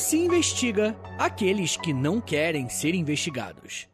Se investiga aqueles que não querem ser investigados?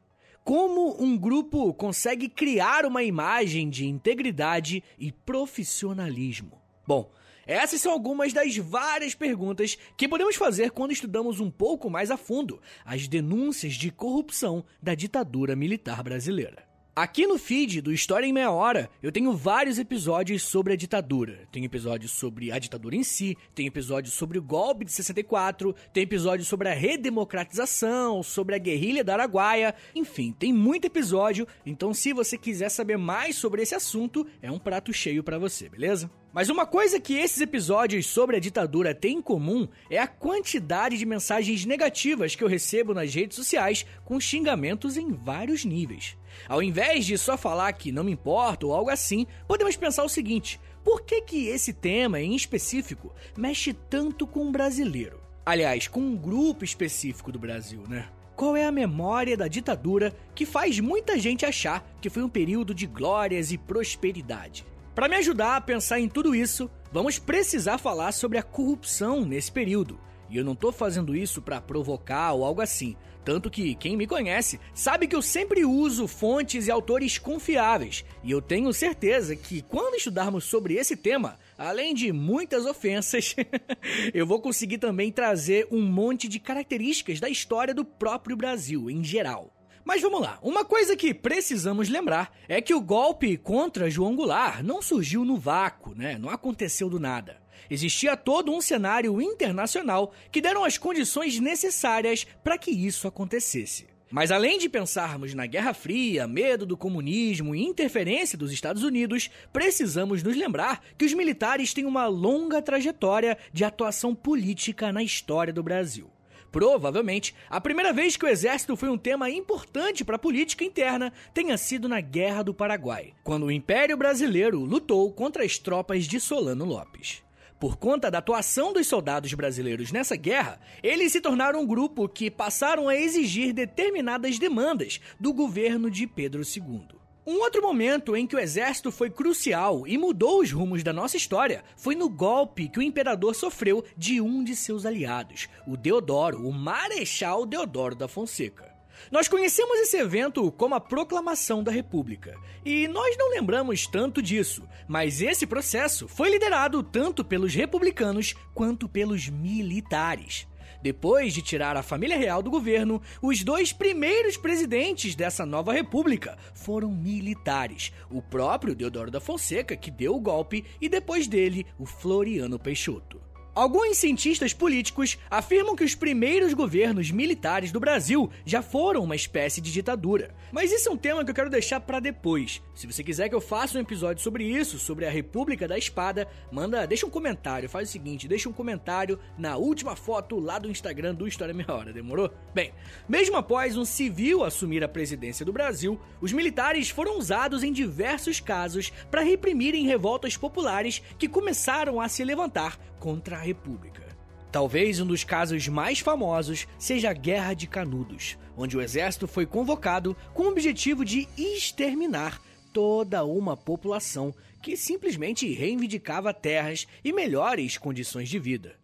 Como um grupo consegue criar uma imagem de integridade e profissionalismo? Bom, essas são algumas das várias perguntas que podemos fazer quando estudamos um pouco mais a fundo as denúncias de corrupção da ditadura militar brasileira. Aqui no feed do História em Meia Hora, eu tenho vários episódios sobre a ditadura. Tem episódios sobre a ditadura em si, tem episódios sobre o golpe de 64, tem episódios sobre a redemocratização, sobre a guerrilha da Araguaia, enfim, tem muito episódio, então se você quiser saber mais sobre esse assunto, é um prato cheio para você, beleza? Mas uma coisa que esses episódios sobre a ditadura têm em comum é a quantidade de mensagens negativas que eu recebo nas redes sociais com xingamentos em vários níveis. Ao invés de só falar que não me importa ou algo assim, podemos pensar o seguinte: por que, que esse tema em específico mexe tanto com o brasileiro? Aliás, com um grupo específico do Brasil, né? Qual é a memória da ditadura que faz muita gente achar que foi um período de glórias e prosperidade? Para me ajudar a pensar em tudo isso, vamos precisar falar sobre a corrupção nesse período. E eu não tô fazendo isso para provocar ou algo assim. Tanto que quem me conhece sabe que eu sempre uso fontes e autores confiáveis. E eu tenho certeza que quando estudarmos sobre esse tema, além de muitas ofensas, eu vou conseguir também trazer um monte de características da história do próprio Brasil em geral. Mas vamos lá, uma coisa que precisamos lembrar é que o golpe contra João Goulart não surgiu no vácuo, né? Não aconteceu do nada. Existia todo um cenário internacional que deram as condições necessárias para que isso acontecesse. Mas além de pensarmos na Guerra Fria, medo do comunismo e interferência dos Estados Unidos, precisamos nos lembrar que os militares têm uma longa trajetória de atuação política na história do Brasil. Provavelmente, a primeira vez que o exército foi um tema importante para a política interna tenha sido na Guerra do Paraguai, quando o Império Brasileiro lutou contra as tropas de Solano Lopes. Por conta da atuação dos soldados brasileiros nessa guerra, eles se tornaram um grupo que passaram a exigir determinadas demandas do governo de Pedro II. Um outro momento em que o exército foi crucial e mudou os rumos da nossa história foi no golpe que o imperador sofreu de um de seus aliados, o Deodoro, o Marechal Deodoro da Fonseca. Nós conhecemos esse evento como a Proclamação da República, e nós não lembramos tanto disso, mas esse processo foi liderado tanto pelos republicanos quanto pelos militares. Depois de tirar a família real do governo, os dois primeiros presidentes dessa nova república foram militares. O próprio Deodoro da Fonseca, que deu o golpe, e depois dele, o Floriano Peixoto. Alguns cientistas políticos afirmam que os primeiros governos militares do Brasil já foram uma espécie de ditadura. Mas isso é um tema que eu quero deixar para depois. Se você quiser que eu faça um episódio sobre isso, sobre a República da Espada, manda, deixa um comentário, faz o seguinte, deixa um comentário na última foto lá do Instagram do História Meia Hora, demorou? Bem, mesmo após um civil assumir a presidência do Brasil, os militares foram usados em diversos casos para reprimirem revoltas populares que começaram a se levantar contra a República. Talvez um dos casos mais famosos seja a Guerra de Canudos, onde o exército foi convocado com o objetivo de exterminar toda uma população que simplesmente reivindicava terras e melhores condições de vida.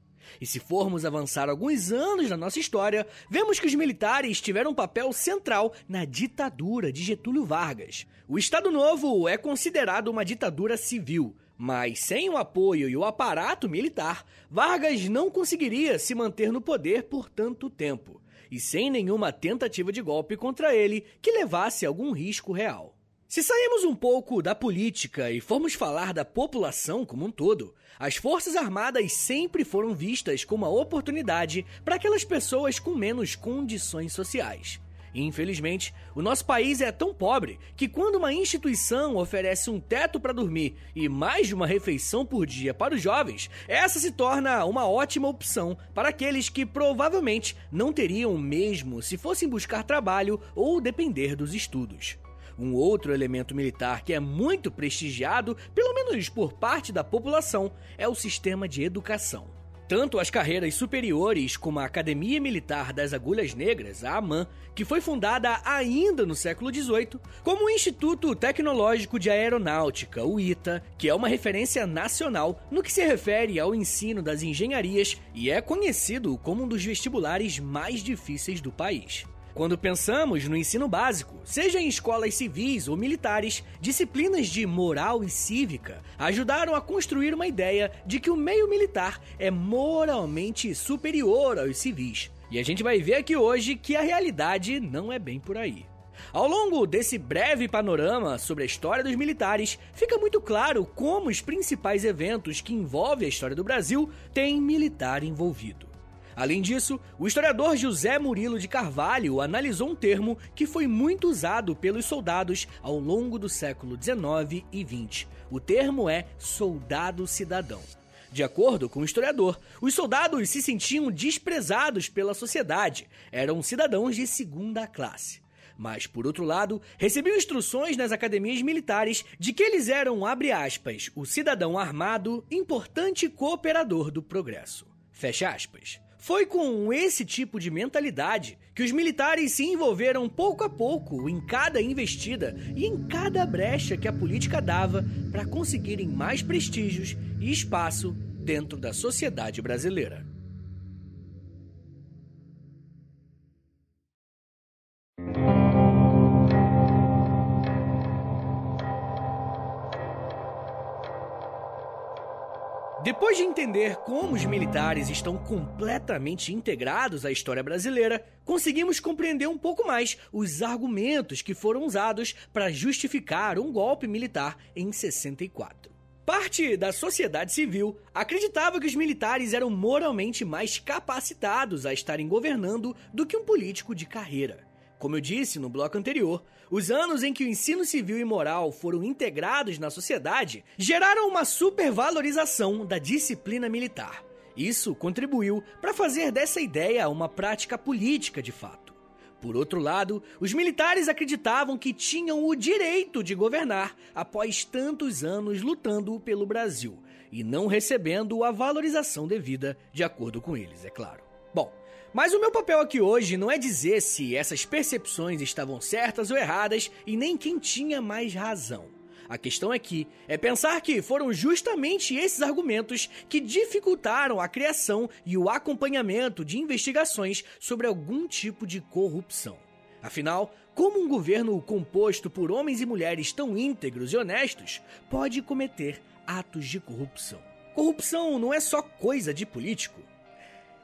E se formos avançar alguns anos na nossa história, vemos que os militares tiveram um papel central na ditadura de Getúlio Vargas. O Estado Novo é considerado uma ditadura civil, mas sem o apoio e o aparato militar, Vargas não conseguiria se manter no poder por tanto tempo, e sem nenhuma tentativa de golpe contra ele que levasse algum risco real. Se sairmos um pouco da política e formos falar da população como um todo, as Forças Armadas sempre foram vistas como uma oportunidade para aquelas pessoas com menos condições sociais. Infelizmente, o nosso país é tão pobre que quando uma instituição oferece um teto para dormir e mais de uma refeição por dia para os jovens, essa se torna uma ótima opção para aqueles que provavelmente não teriam mesmo se fossem buscar trabalho ou depender dos estudos. Um outro elemento militar que é muito prestigiado, pelo menos por parte da população, é o sistema de educação. Tanto as carreiras superiores como a Academia Militar das Agulhas Negras, a AMAN, que foi fundada ainda no século XVIII, como o Instituto Tecnológico de Aeronáutica, o ITA, que é uma referência nacional no que se refere ao ensino das engenharias e é conhecido como um dos vestibulares mais difíceis do país. Quando pensamos no ensino básico, seja em escolas civis ou militares, disciplinas de moral e cívica ajudaram a construir uma ideia de que o meio militar é moralmente superior aos civis. E a gente vai ver aqui hoje que a realidade não é bem por aí. Ao longo desse breve panorama sobre a história dos militares, fica muito claro como os principais eventos que envolvem a história do Brasil têm militar envolvido. Além disso, o historiador José Murilo de Carvalho analisou um termo que foi muito usado pelos soldados ao longo do século XIX e XX. O termo é soldado cidadão. De acordo com o historiador, os soldados se sentiam desprezados pela sociedade, eram cidadãos de segunda classe. Mas, por outro lado, recebiam instruções nas academias militares de que eles eram, abre aspas, o cidadão armado, importante cooperador do progresso. Fecha aspas. Foi com esse tipo de mentalidade que os militares se envolveram pouco a pouco em cada investida e em cada brecha que a política dava para conseguirem mais prestígios e espaço dentro da sociedade brasileira. Depois de entender como os militares estão completamente integrados à história brasileira, conseguimos compreender um pouco mais os argumentos que foram usados para justificar um golpe militar em 64. Parte da sociedade civil acreditava que os militares eram moralmente mais capacitados a estarem governando do que um político de carreira. Como eu disse no bloco anterior, os anos em que o ensino civil e moral foram integrados na sociedade geraram uma supervalorização da disciplina militar. Isso contribuiu para fazer dessa ideia uma prática política de fato. Por outro lado, os militares acreditavam que tinham o direito de governar após tantos anos lutando pelo Brasil e não recebendo a valorização devida de acordo com eles, é claro. Bom, mas o meu papel aqui hoje não é dizer se essas percepções estavam certas ou erradas e nem quem tinha mais razão. A questão aqui é pensar que foram justamente esses argumentos que dificultaram a criação e o acompanhamento de investigações sobre algum tipo de corrupção. Afinal, como um governo composto por homens e mulheres tão íntegros e honestos pode cometer atos de corrupção? Corrupção não é só coisa de político.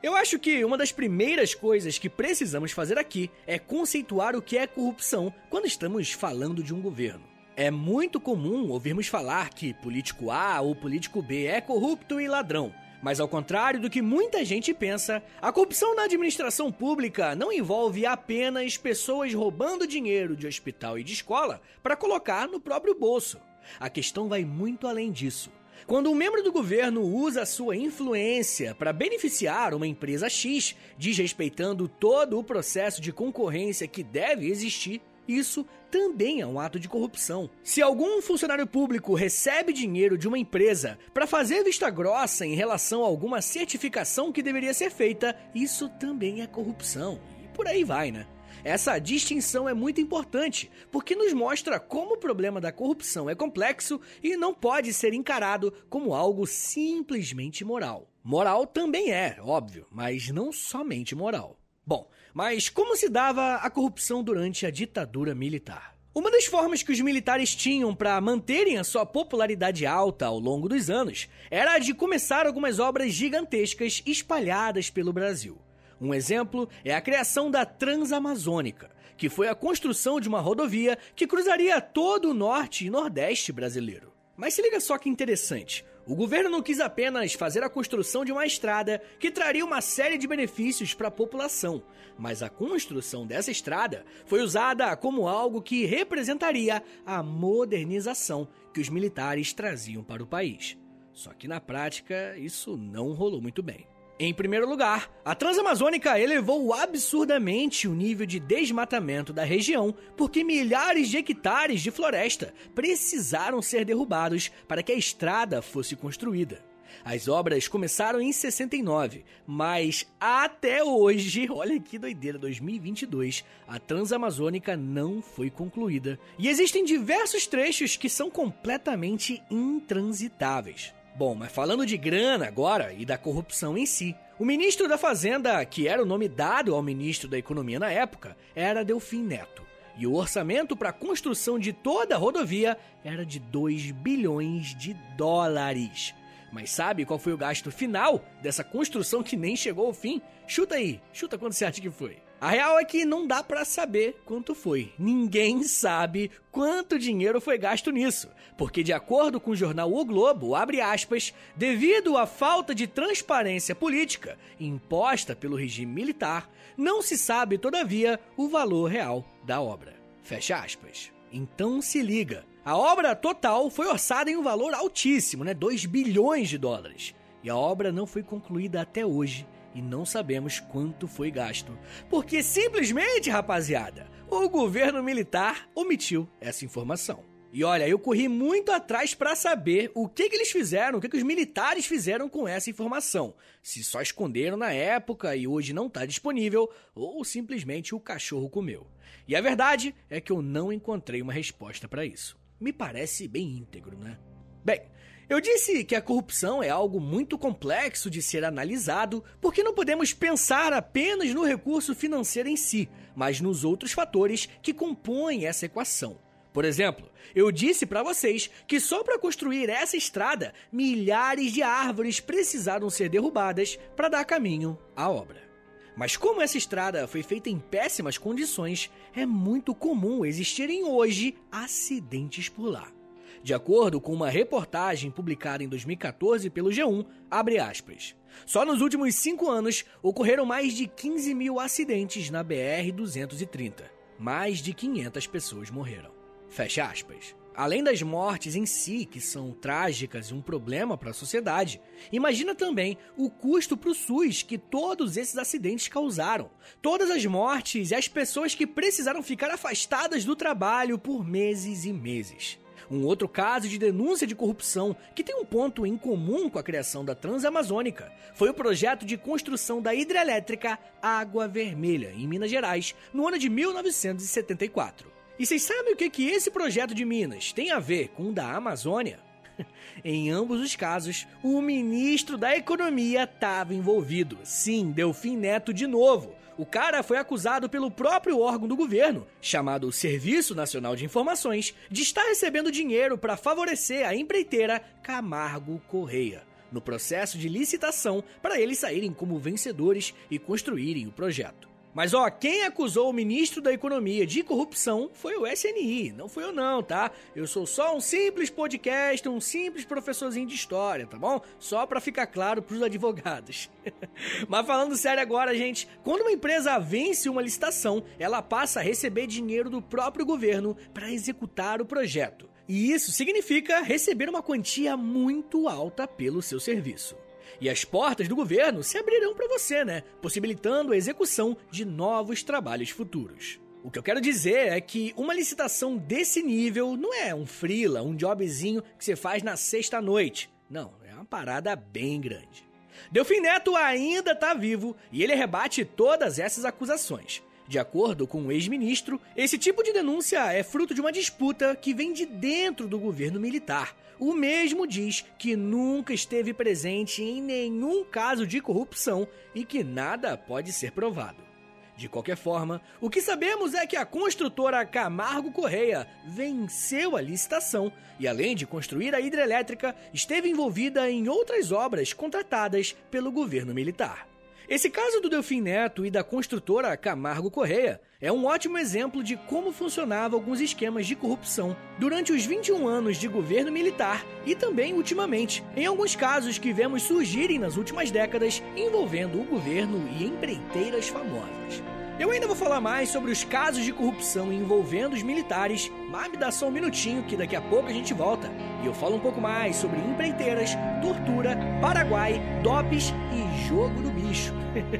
Eu acho que uma das primeiras coisas que precisamos fazer aqui é conceituar o que é corrupção quando estamos falando de um governo. É muito comum ouvirmos falar que político A ou político B é corrupto e ladrão. Mas ao contrário do que muita gente pensa, a corrupção na administração pública não envolve apenas pessoas roubando dinheiro de hospital e de escola para colocar no próprio bolso. A questão vai muito além disso. Quando um membro do governo usa sua influência para beneficiar uma empresa X, desrespeitando todo o processo de concorrência que deve existir, isso também é um ato de corrupção. Se algum funcionário público recebe dinheiro de uma empresa para fazer vista grossa em relação a alguma certificação que deveria ser feita, isso também é corrupção. E por aí vai, né? Essa distinção é muito importante, porque nos mostra como o problema da corrupção é complexo e não pode ser encarado como algo simplesmente moral. Moral também é, óbvio, mas não somente moral. Bom, mas como se dava a corrupção durante a ditadura militar? Uma das formas que os militares tinham para manterem a sua popularidade alta ao longo dos anos era a de começar algumas obras gigantescas espalhadas pelo Brasil. Um exemplo é a criação da Transamazônica, que foi a construção de uma rodovia que cruzaria todo o norte e nordeste brasileiro. Mas se liga só que interessante. O governo não quis apenas fazer a construção de uma estrada que traria uma série de benefícios para a população, mas a construção dessa estrada foi usada como algo que representaria a modernização que os militares traziam para o país. Só que na prática isso não rolou muito bem. Em primeiro lugar, a Transamazônica elevou absurdamente o nível de desmatamento da região, porque milhares de hectares de floresta precisaram ser derrubados para que a estrada fosse construída. As obras começaram em 69, mas até hoje, olha que doideira, 2022, a Transamazônica não foi concluída. E existem diversos trechos que são completamente intransitáveis. Bom, mas falando de grana agora e da corrupção em si, o ministro da Fazenda, que era o nome dado ao ministro da Economia na época, era Delfim Neto. E o orçamento para a construção de toda a rodovia era de 2 bilhões de dólares. Mas sabe qual foi o gasto final dessa construção que nem chegou ao fim? Chuta aí, chuta quanto você acha que foi. A real é que não dá para saber quanto foi. Ninguém sabe quanto dinheiro foi gasto nisso, porque de acordo com o jornal O Globo, abre aspas, devido à falta de transparência política imposta pelo regime militar, não se sabe todavia o valor real da obra. Fecha aspas. Então se liga. A obra total foi orçada em um valor altíssimo, né? 2 bilhões de dólares. E a obra não foi concluída até hoje e não sabemos quanto foi gasto. Porque simplesmente, rapaziada, o governo militar omitiu essa informação. E olha, eu corri muito atrás para saber o que, que eles fizeram, o que, que os militares fizeram com essa informação. Se só esconderam na época e hoje não está disponível, ou simplesmente o cachorro comeu. E a verdade é que eu não encontrei uma resposta para isso. Me parece bem íntegro, né? Bem, eu disse que a corrupção é algo muito complexo de ser analisado, porque não podemos pensar apenas no recurso financeiro em si, mas nos outros fatores que compõem essa equação. Por exemplo, eu disse para vocês que só para construir essa estrada, milhares de árvores precisaram ser derrubadas para dar caminho à obra. Mas como essa estrada foi feita em péssimas condições, é muito comum existirem hoje acidentes por lá. De acordo com uma reportagem publicada em 2014 pelo G1, abre aspas. Só nos últimos cinco anos ocorreram mais de 15 mil acidentes na BR-230. Mais de 500 pessoas morreram. Fecha aspas. Além das mortes em si, que são trágicas e um problema para a sociedade, imagina também o custo para o SUS que todos esses acidentes causaram. Todas as mortes e as pessoas que precisaram ficar afastadas do trabalho por meses e meses. Um outro caso de denúncia de corrupção que tem um ponto em comum com a criação da Transamazônica foi o projeto de construção da hidrelétrica Água Vermelha, em Minas Gerais, no ano de 1974. E vocês sabem o que, que esse projeto de Minas tem a ver com o da Amazônia? em ambos os casos, o ministro da Economia estava envolvido. Sim, Delfim Neto de novo. O cara foi acusado pelo próprio órgão do governo, chamado Serviço Nacional de Informações, de estar recebendo dinheiro para favorecer a empreiteira Camargo Correia, no processo de licitação para eles saírem como vencedores e construírem o projeto. Mas ó, quem acusou o ministro da Economia de corrupção foi o SNI, não fui eu não, tá? Eu sou só um simples podcast, um simples professorzinho de história, tá bom? Só para ficar claro pros advogados. Mas falando sério agora, gente, quando uma empresa vence uma licitação, ela passa a receber dinheiro do próprio governo para executar o projeto. E isso significa receber uma quantia muito alta pelo seu serviço. E as portas do governo se abrirão para você, né? Possibilitando a execução de novos trabalhos futuros. O que eu quero dizer é que uma licitação desse nível não é um freela, um jobzinho que você faz na sexta noite. Não, é uma parada bem grande. Delfim Neto ainda está vivo e ele rebate todas essas acusações. De acordo com o ex-ministro, esse tipo de denúncia é fruto de uma disputa que vem de dentro do governo militar. O mesmo diz que nunca esteve presente em nenhum caso de corrupção e que nada pode ser provado. De qualquer forma, o que sabemos é que a construtora Camargo Correia venceu a licitação e, além de construir a hidrelétrica, esteve envolvida em outras obras contratadas pelo governo militar. Esse caso do Delfim Neto e da construtora Camargo Correia é um ótimo exemplo de como funcionavam alguns esquemas de corrupção durante os 21 anos de governo militar e também ultimamente, em alguns casos que vemos surgirem nas últimas décadas envolvendo o governo e empreiteiras famosas. Eu ainda vou falar mais sobre os casos de corrupção envolvendo os militares, mas me dá só um minutinho que daqui a pouco a gente volta e eu falo um pouco mais sobre empreiteiras, tortura, Paraguai, dopes e jogo do bicho.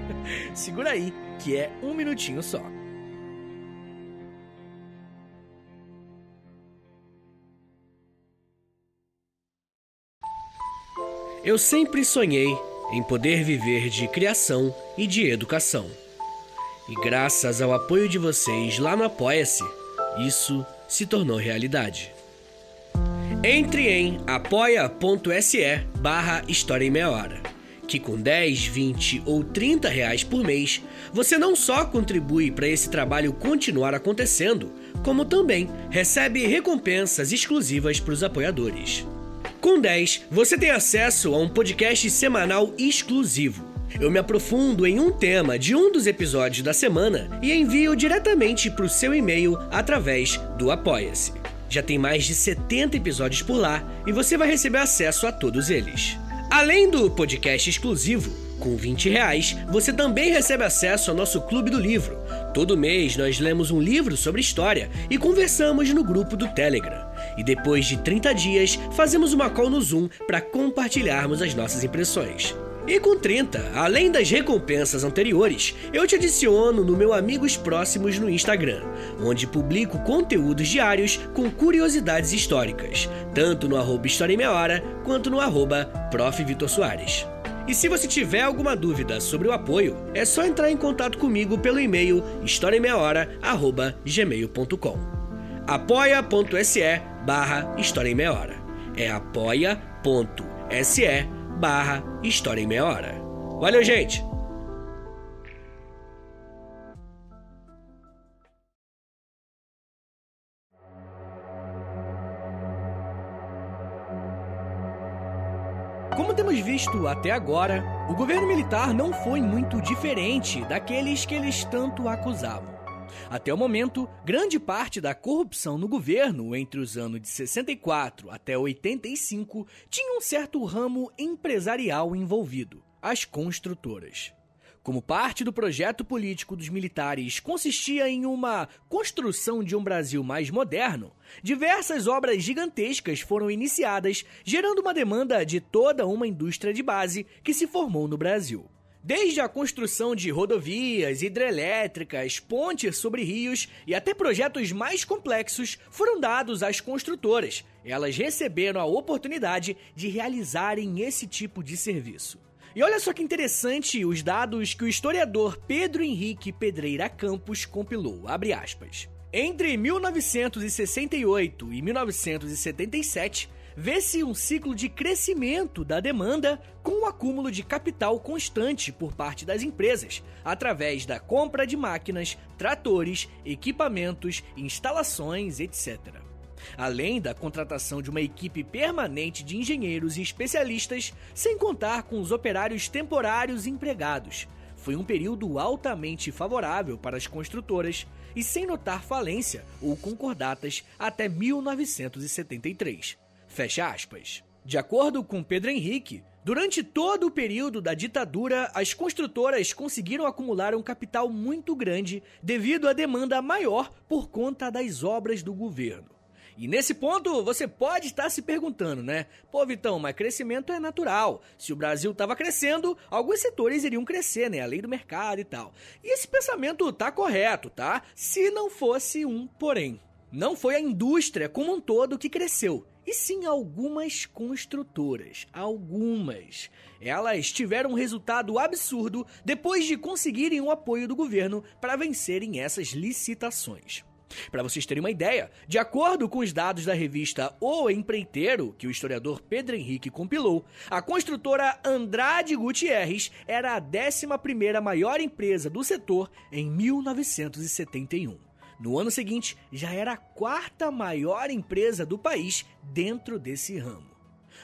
Segura aí, que é um minutinho só. Eu sempre sonhei em poder viver de criação e de educação. E graças ao apoio de vocês lá no Apoia-se, isso se tornou realidade. Entre em apoia.se barra História em Meia Hora, que com 10, 20 ou 30 reais por mês, você não só contribui para esse trabalho continuar acontecendo, como também recebe recompensas exclusivas para os apoiadores. Com 10, você tem acesso a um podcast semanal exclusivo. Eu me aprofundo em um tema de um dos episódios da semana e envio diretamente para o seu e-mail através do Apoia-se. Já tem mais de 70 episódios por lá e você vai receber acesso a todos eles. Além do podcast exclusivo, com 20 reais, você também recebe acesso ao nosso Clube do Livro. Todo mês nós lemos um livro sobre história e conversamos no grupo do Telegram. E depois de 30 dias, fazemos uma call no Zoom para compartilharmos as nossas impressões. E com 30, além das recompensas anteriores, eu te adiciono no meu Amigos Próximos no Instagram, onde publico conteúdos diários com curiosidades históricas, tanto no arroba História em Meia Hora, quanto no arroba Prof. Vitor Soares. E se você tiver alguma dúvida sobre o apoio, é só entrar em contato comigo pelo e-mail historiaemmeiahora.gmail.com apoia.se barra História em Meia Hora. É apoia.se barra História em Meia Hora. Valeu, gente! Como temos visto até agora, o governo militar não foi muito diferente daqueles que eles tanto acusavam. Até o momento, grande parte da corrupção no governo entre os anos de 64 até 85 tinha um certo ramo empresarial envolvido: as construtoras. Como parte do projeto político dos militares consistia em uma construção de um Brasil mais moderno, diversas obras gigantescas foram iniciadas, gerando uma demanda de toda uma indústria de base que se formou no Brasil. Desde a construção de rodovias, hidrelétricas, pontes sobre rios e até projetos mais complexos foram dados às construtoras. Elas receberam a oportunidade de realizarem esse tipo de serviço. E olha só que interessante os dados que o historiador Pedro Henrique Pedreira Campos compilou, Entre 1968 e 1977, vê-se um ciclo de crescimento da demanda com o acúmulo de capital constante por parte das empresas, através da compra de máquinas, tratores, equipamentos, instalações, etc. Além da contratação de uma equipe permanente de engenheiros e especialistas, sem contar com os operários temporários empregados. Foi um período altamente favorável para as construtoras e sem notar falência ou concordatas até 1973. Fecha aspas. De acordo com Pedro Henrique, durante todo o período da ditadura, as construtoras conseguiram acumular um capital muito grande devido à demanda maior por conta das obras do governo. E nesse ponto, você pode estar se perguntando, né? Pô, Vitão, mas crescimento é natural. Se o Brasil estava crescendo, alguns setores iriam crescer, né? A lei do mercado e tal. E esse pensamento tá correto, tá? Se não fosse um porém. Não foi a indústria como um todo que cresceu, e sim algumas construtoras. Algumas. Elas tiveram um resultado absurdo depois de conseguirem o apoio do governo para vencerem essas licitações. Para vocês terem uma ideia, de acordo com os dados da revista O Empreiteiro, que o historiador Pedro Henrique compilou, a construtora Andrade Gutierrez era a 11 maior empresa do setor em 1971. No ano seguinte, já era a quarta maior empresa do país dentro desse ramo.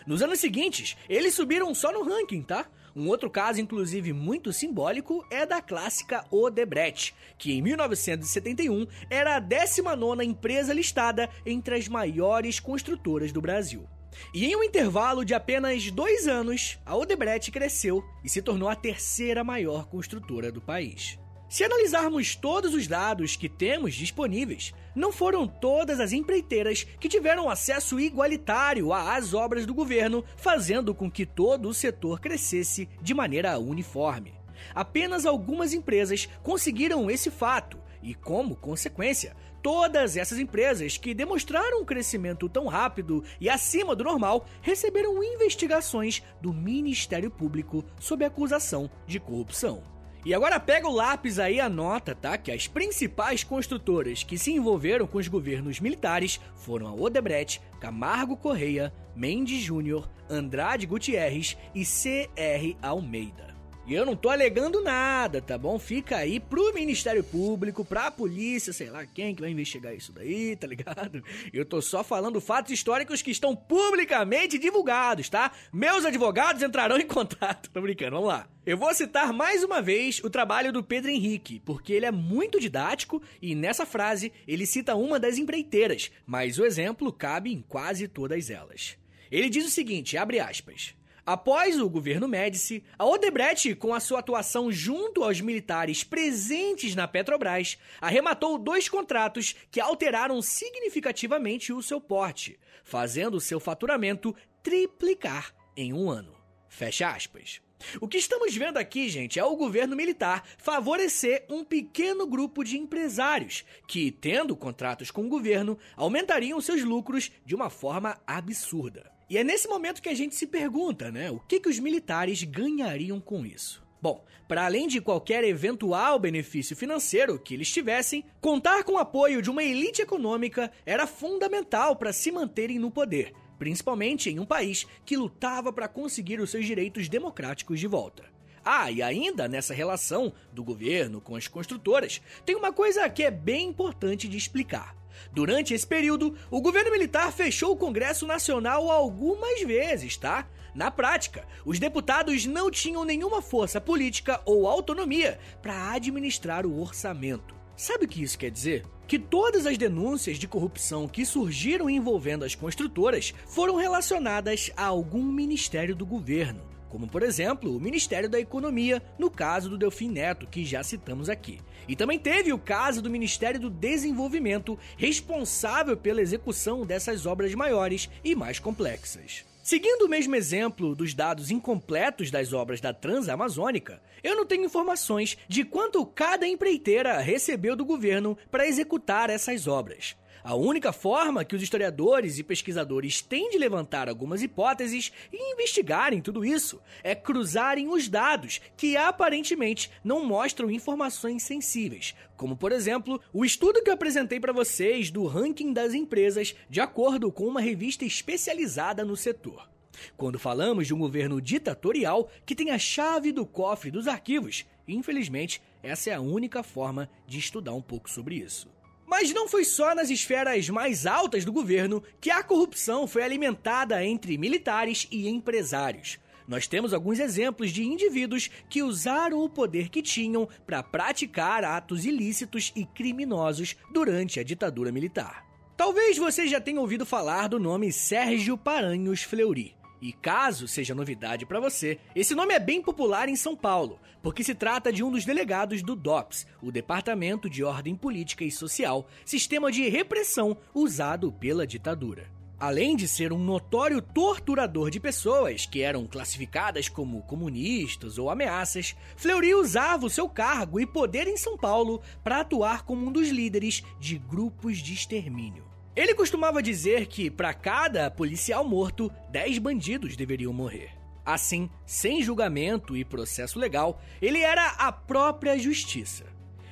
Nos anos seguintes, eles subiram só no ranking, tá? Um outro caso, inclusive muito simbólico, é da clássica Odebrecht, que em 1971 era a 19 empresa listada entre as maiores construtoras do Brasil. E em um intervalo de apenas dois anos, a Odebrecht cresceu e se tornou a terceira maior construtora do país. Se analisarmos todos os dados que temos disponíveis, não foram todas as empreiteiras que tiveram acesso igualitário às obras do governo, fazendo com que todo o setor crescesse de maneira uniforme. Apenas algumas empresas conseguiram esse fato, E como consequência, todas essas empresas que demonstraram um crescimento tão rápido e acima do normal receberam investigações do Ministério Público sob acusação de corrupção. E agora pega o lápis aí e anota, tá? Que as principais construtoras que se envolveram com os governos militares foram a Odebrecht, Camargo Correia, Mendes Júnior, Andrade Gutierrez e C.R. Almeida. E eu não tô alegando nada, tá bom? Fica aí pro Ministério Público, pra polícia, sei lá quem que vai investigar isso daí, tá ligado? Eu tô só falando fatos históricos que estão publicamente divulgados, tá? Meus advogados entrarão em contato. Tô brincando, vamos lá. Eu vou citar mais uma vez o trabalho do Pedro Henrique, porque ele é muito didático e nessa frase ele cita uma das empreiteiras, mas o exemplo cabe em quase todas elas. Ele diz o seguinte, abre aspas. Após o governo Médici, a Odebrecht, com a sua atuação junto aos militares presentes na Petrobras, arrematou dois contratos que alteraram significativamente o seu porte, fazendo seu faturamento triplicar em um ano. Fecha aspas. O que estamos vendo aqui, gente, é o governo militar favorecer um pequeno grupo de empresários que, tendo contratos com o governo, aumentariam seus lucros de uma forma absurda. E é nesse momento que a gente se pergunta, né? O que, que os militares ganhariam com isso? Bom, para além de qualquer eventual benefício financeiro que eles tivessem, contar com o apoio de uma elite econômica era fundamental para se manterem no poder, principalmente em um país que lutava para conseguir os seus direitos democráticos de volta. Ah, e ainda nessa relação do governo com as construtoras, tem uma coisa que é bem importante de explicar. Durante esse período, o governo militar fechou o Congresso Nacional algumas vezes, tá? Na prática, os deputados não tinham nenhuma força política ou autonomia para administrar o orçamento. Sabe o que isso quer dizer? Que todas as denúncias de corrupção que surgiram envolvendo as construtoras foram relacionadas a algum ministério do governo como por exemplo o Ministério da Economia, no caso do Delfim Neto, que já citamos aqui. E também teve o caso do Ministério do Desenvolvimento, responsável pela execução dessas obras maiores e mais complexas. Seguindo o mesmo exemplo dos dados incompletos das obras da Transamazônica, eu não tenho informações de quanto cada empreiteira recebeu do governo para executar essas obras. A única forma que os historiadores e pesquisadores têm de levantar algumas hipóteses e investigarem tudo isso é cruzarem os dados que aparentemente não mostram informações sensíveis, como por exemplo, o estudo que apresentei para vocês do ranking das empresas de acordo com uma revista especializada no setor. Quando falamos de um governo ditatorial que tem a chave do cofre dos arquivos, infelizmente, essa é a única forma de estudar um pouco sobre isso. Mas não foi só nas esferas mais altas do governo que a corrupção foi alimentada entre militares e empresários. Nós temos alguns exemplos de indivíduos que usaram o poder que tinham para praticar atos ilícitos e criminosos durante a ditadura militar. Talvez você já tenha ouvido falar do nome Sérgio Paranhos Fleury. E caso seja novidade para você, esse nome é bem popular em São Paulo, porque se trata de um dos delegados do DOPS, o Departamento de Ordem Política e Social, sistema de repressão usado pela ditadura. Além de ser um notório torturador de pessoas que eram classificadas como comunistas ou ameaças, Fleury usava o seu cargo e poder em São Paulo para atuar como um dos líderes de grupos de extermínio. Ele costumava dizer que, para cada policial morto, 10 bandidos deveriam morrer. Assim, sem julgamento e processo legal, ele era a própria justiça.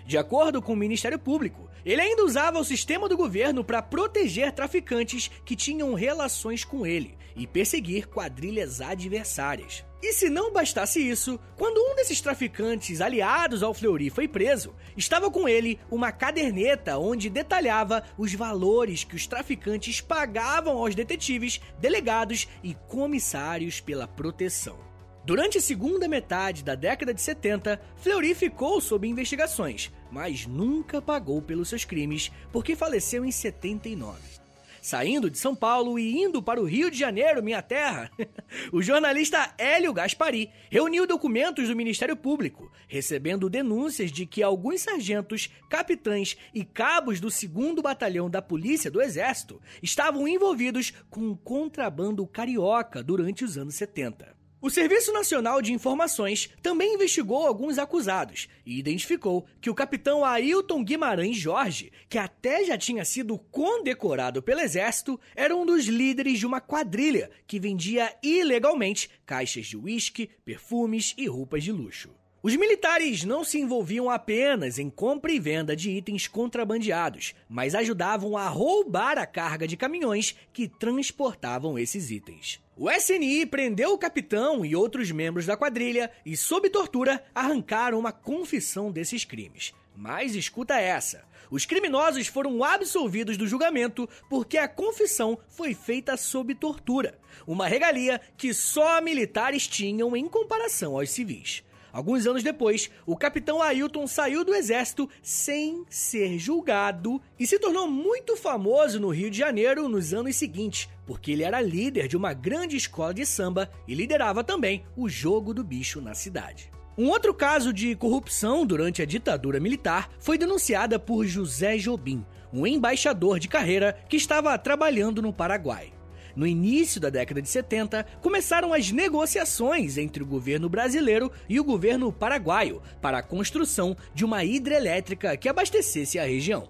De acordo com o Ministério Público, ele ainda usava o sistema do governo para proteger traficantes que tinham relações com ele e perseguir quadrilhas adversárias. E se não bastasse isso, quando um desses traficantes aliados ao Fleury foi preso, estava com ele uma caderneta onde detalhava os valores que os traficantes pagavam aos detetives, delegados e comissários pela proteção. Durante a segunda metade da década de 70, Fleury ficou sob investigações, mas nunca pagou pelos seus crimes porque faleceu em 79. Saindo de São Paulo e indo para o Rio de Janeiro, minha terra, o jornalista Hélio Gaspari reuniu documentos do Ministério Público, recebendo denúncias de que alguns sargentos, capitães e cabos do 2 Batalhão da Polícia do Exército estavam envolvidos com um contrabando carioca durante os anos 70. O Serviço Nacional de Informações também investigou alguns acusados e identificou que o capitão Ailton Guimarães Jorge, que até já tinha sido condecorado pelo Exército, era um dos líderes de uma quadrilha que vendia ilegalmente caixas de uísque, perfumes e roupas de luxo. Os militares não se envolviam apenas em compra e venda de itens contrabandeados, mas ajudavam a roubar a carga de caminhões que transportavam esses itens. O SNI prendeu o capitão e outros membros da quadrilha e, sob tortura, arrancaram uma confissão desses crimes. Mas escuta essa: os criminosos foram absolvidos do julgamento porque a confissão foi feita sob tortura, uma regalia que só militares tinham em comparação aos civis. Alguns anos depois, o capitão Ailton saiu do exército sem ser julgado e se tornou muito famoso no Rio de Janeiro nos anos seguintes, porque ele era líder de uma grande escola de samba e liderava também o jogo do bicho na cidade. Um outro caso de corrupção durante a ditadura militar foi denunciada por José Jobim, um embaixador de carreira que estava trabalhando no Paraguai. No início da década de 70, começaram as negociações entre o governo brasileiro e o governo paraguaio para a construção de uma hidrelétrica que abastecesse a região.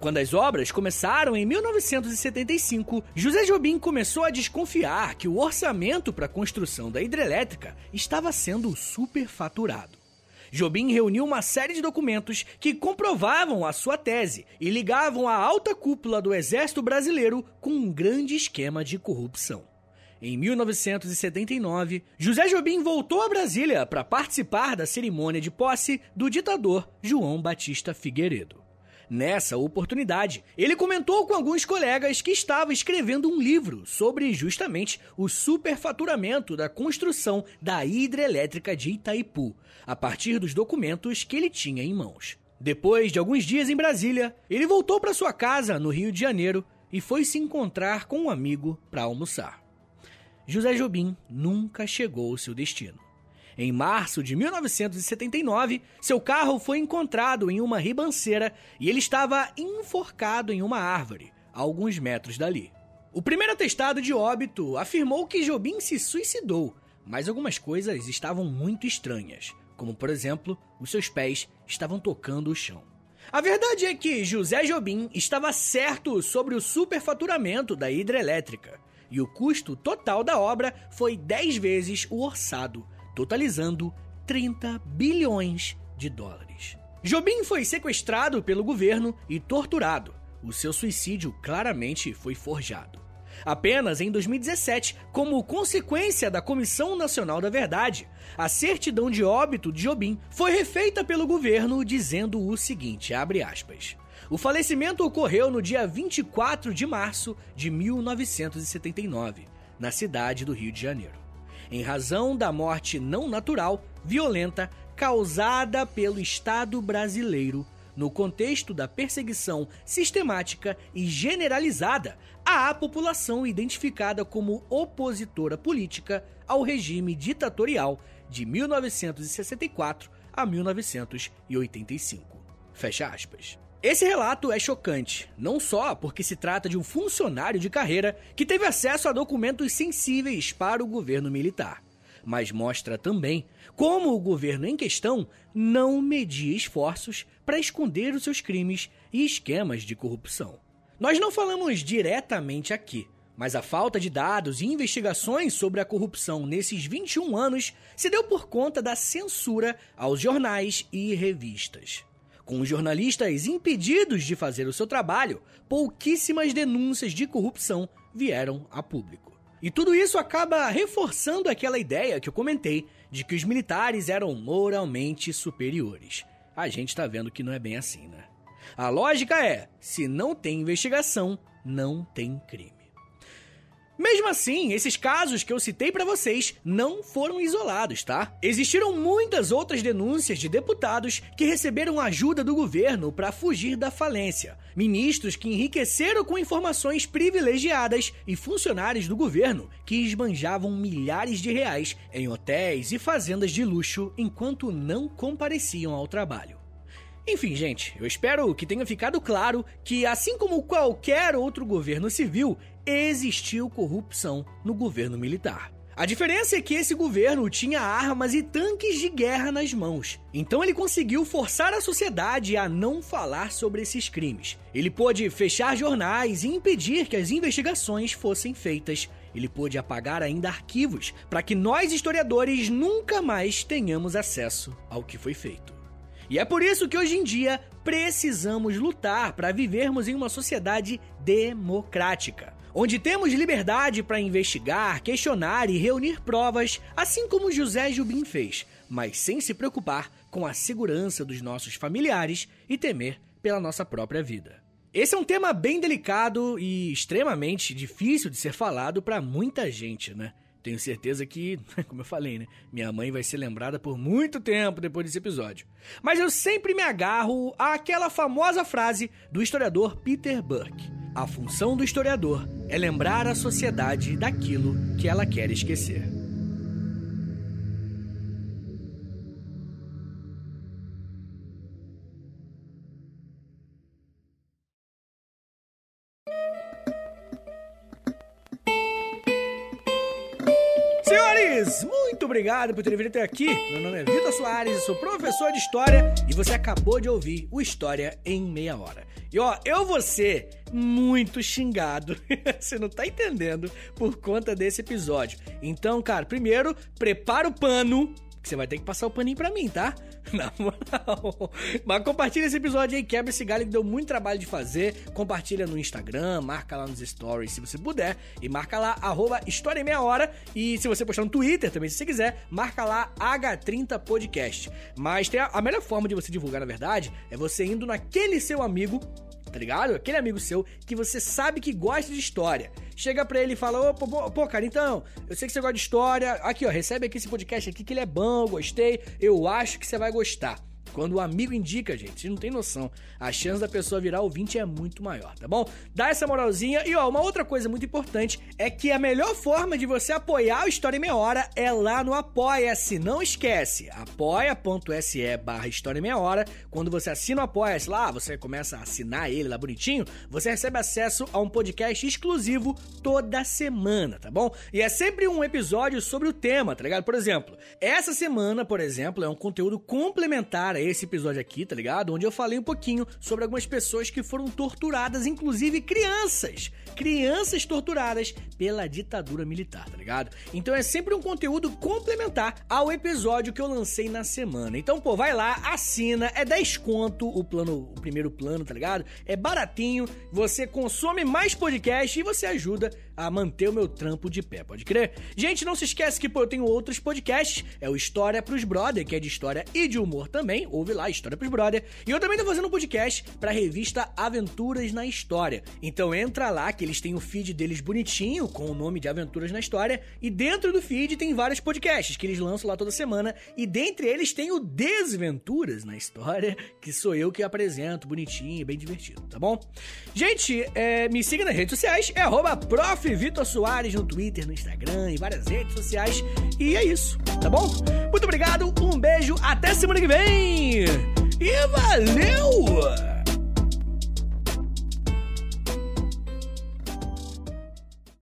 Quando as obras começaram em 1975, José Jobim começou a desconfiar que o orçamento para a construção da hidrelétrica estava sendo superfaturado. Jobim reuniu uma série de documentos que comprovavam a sua tese e ligavam a alta cúpula do exército brasileiro com um grande esquema de corrupção. Em 1979, José Jobim voltou a Brasília para participar da cerimônia de posse do ditador João Batista Figueiredo. Nessa oportunidade, ele comentou com alguns colegas que estava escrevendo um livro sobre justamente o superfaturamento da construção da hidrelétrica de Itaipu, a partir dos documentos que ele tinha em mãos. Depois de alguns dias em Brasília, ele voltou para sua casa no Rio de Janeiro e foi se encontrar com um amigo para almoçar. José Jobim nunca chegou ao seu destino. Em março de 1979, seu carro foi encontrado em uma ribanceira e ele estava enforcado em uma árvore, a alguns metros dali. O primeiro atestado de óbito afirmou que Jobim se suicidou, mas algumas coisas estavam muito estranhas, como por exemplo, os seus pés estavam tocando o chão. A verdade é que José Jobim estava certo sobre o superfaturamento da hidrelétrica, e o custo total da obra foi 10 vezes o orçado, totalizando 30 bilhões de dólares. Jobim foi sequestrado pelo governo e torturado. O seu suicídio claramente foi forjado. Apenas em 2017, como consequência da Comissão Nacional da Verdade, a certidão de óbito de Jobim foi refeita pelo governo dizendo o seguinte, aspas, O falecimento ocorreu no dia 24 de março de 1979, na cidade do Rio de Janeiro em razão da morte não natural, violenta, causada pelo Estado brasileiro no contexto da perseguição sistemática e generalizada à população identificada como opositora política ao regime ditatorial de 1964 a 1985. Fecha aspas. Esse relato é chocante, não só porque se trata de um funcionário de carreira que teve acesso a documentos sensíveis para o governo militar, mas mostra também como o governo em questão não media esforços para esconder os seus crimes e esquemas de corrupção. Nós não falamos diretamente aqui, mas a falta de dados e investigações sobre a corrupção nesses 21 anos se deu por conta da censura aos jornais e revistas. Com os jornalistas impedidos de fazer o seu trabalho, pouquíssimas denúncias de corrupção vieram a público. E tudo isso acaba reforçando aquela ideia que eu comentei de que os militares eram moralmente superiores. A gente tá vendo que não é bem assim, né? A lógica é: se não tem investigação, não tem crime. Mesmo assim, esses casos que eu citei para vocês não foram isolados, tá? Existiram muitas outras denúncias de deputados que receberam ajuda do governo para fugir da falência, ministros que enriqueceram com informações privilegiadas e funcionários do governo que esbanjavam milhares de reais em hotéis e fazendas de luxo enquanto não compareciam ao trabalho. Enfim, gente, eu espero que tenha ficado claro que, assim como qualquer outro governo civil, existiu corrupção no governo militar. A diferença é que esse governo tinha armas e tanques de guerra nas mãos. Então ele conseguiu forçar a sociedade a não falar sobre esses crimes. Ele pôde fechar jornais e impedir que as investigações fossem feitas. Ele pôde apagar ainda arquivos para que nós historiadores nunca mais tenhamos acesso ao que foi feito. E é por isso que hoje em dia precisamos lutar para vivermos em uma sociedade democrática onde temos liberdade para investigar, questionar e reunir provas, assim como José Jubim fez, mas sem se preocupar com a segurança dos nossos familiares e temer pela nossa própria vida. Esse é um tema bem delicado e extremamente difícil de ser falado para muita gente, né? Tenho certeza que, como eu falei, né? Minha mãe vai ser lembrada por muito tempo depois desse episódio. Mas eu sempre me agarro àquela famosa frase do historiador Peter Burke. A função do historiador é lembrar a sociedade daquilo que ela quer esquecer. Obrigado por terem vindo até aqui. Meu nome é Vitor Soares, eu sou professor de História e você acabou de ouvir o História em Meia Hora. E ó, eu vou ser muito xingado, você não tá entendendo, por conta desse episódio. Então, cara, primeiro, prepara o pano, você vai ter que passar o paninho pra mim, tá? Na moral. Mas compartilha esse episódio aí, quebra esse galho que deu muito trabalho de fazer. Compartilha no Instagram, marca lá nos stories se você puder. E marca lá, arroba História em Meia Hora. E se você postar no Twitter também, se você quiser, marca lá H30 Podcast. Mas tem a, a melhor forma de você divulgar, na verdade, é você indo naquele seu amigo tá ligado? Aquele amigo seu que você sabe que gosta de história. Chega pra ele e fala: Ô, pô, pô, cara, então, eu sei que você gosta de história. Aqui, ó, recebe aqui esse podcast aqui que ele é bom, gostei. Eu acho que você vai gostar. Quando o amigo indica, gente, vocês não tem noção. A chance da pessoa virar ouvinte é muito maior, tá bom? Dá essa moralzinha. E ó, uma outra coisa muito importante é que a melhor forma de você apoiar o História em Meia Hora é lá no Apoia-se. Não esquece, apoia.se barra História em Meia Hora. Quando você assina o Apoia-se lá, você começa a assinar ele lá bonitinho, você recebe acesso a um podcast exclusivo toda semana, tá bom? E é sempre um episódio sobre o tema, tá ligado? Por exemplo, essa semana, por exemplo, é um conteúdo complementar a esse episódio aqui, tá ligado? Onde eu falei um pouquinho sobre algumas pessoas que foram torturadas, inclusive crianças. Crianças torturadas pela ditadura militar, tá ligado? Então é sempre um conteúdo complementar ao episódio que eu lancei na semana. Então, pô, vai lá, assina, é 10 conto o plano, o primeiro plano, tá ligado? É baratinho, você consome mais podcast e você ajuda a manter o meu trampo de pé, pode crer? Gente, não se esquece que pô, eu tenho outros podcasts, é o História pros Brother, que é de história e de humor também, ouve lá, História pros Brother. E eu também tô fazendo um podcast pra revista Aventuras na História. Então entra lá, que eles têm o feed deles bonitinho, com o nome de Aventuras na História, e dentro do feed tem vários podcasts que eles lançam lá toda semana, e dentre eles tem o Desventuras na História, que sou eu que apresento, bonitinho, bem divertido, tá bom? Gente, é, me siga nas redes sociais, é arroba no Twitter, no Instagram e várias redes sociais. E é isso, tá bom? Muito obrigado, um beijo, até semana que vem! E valeu!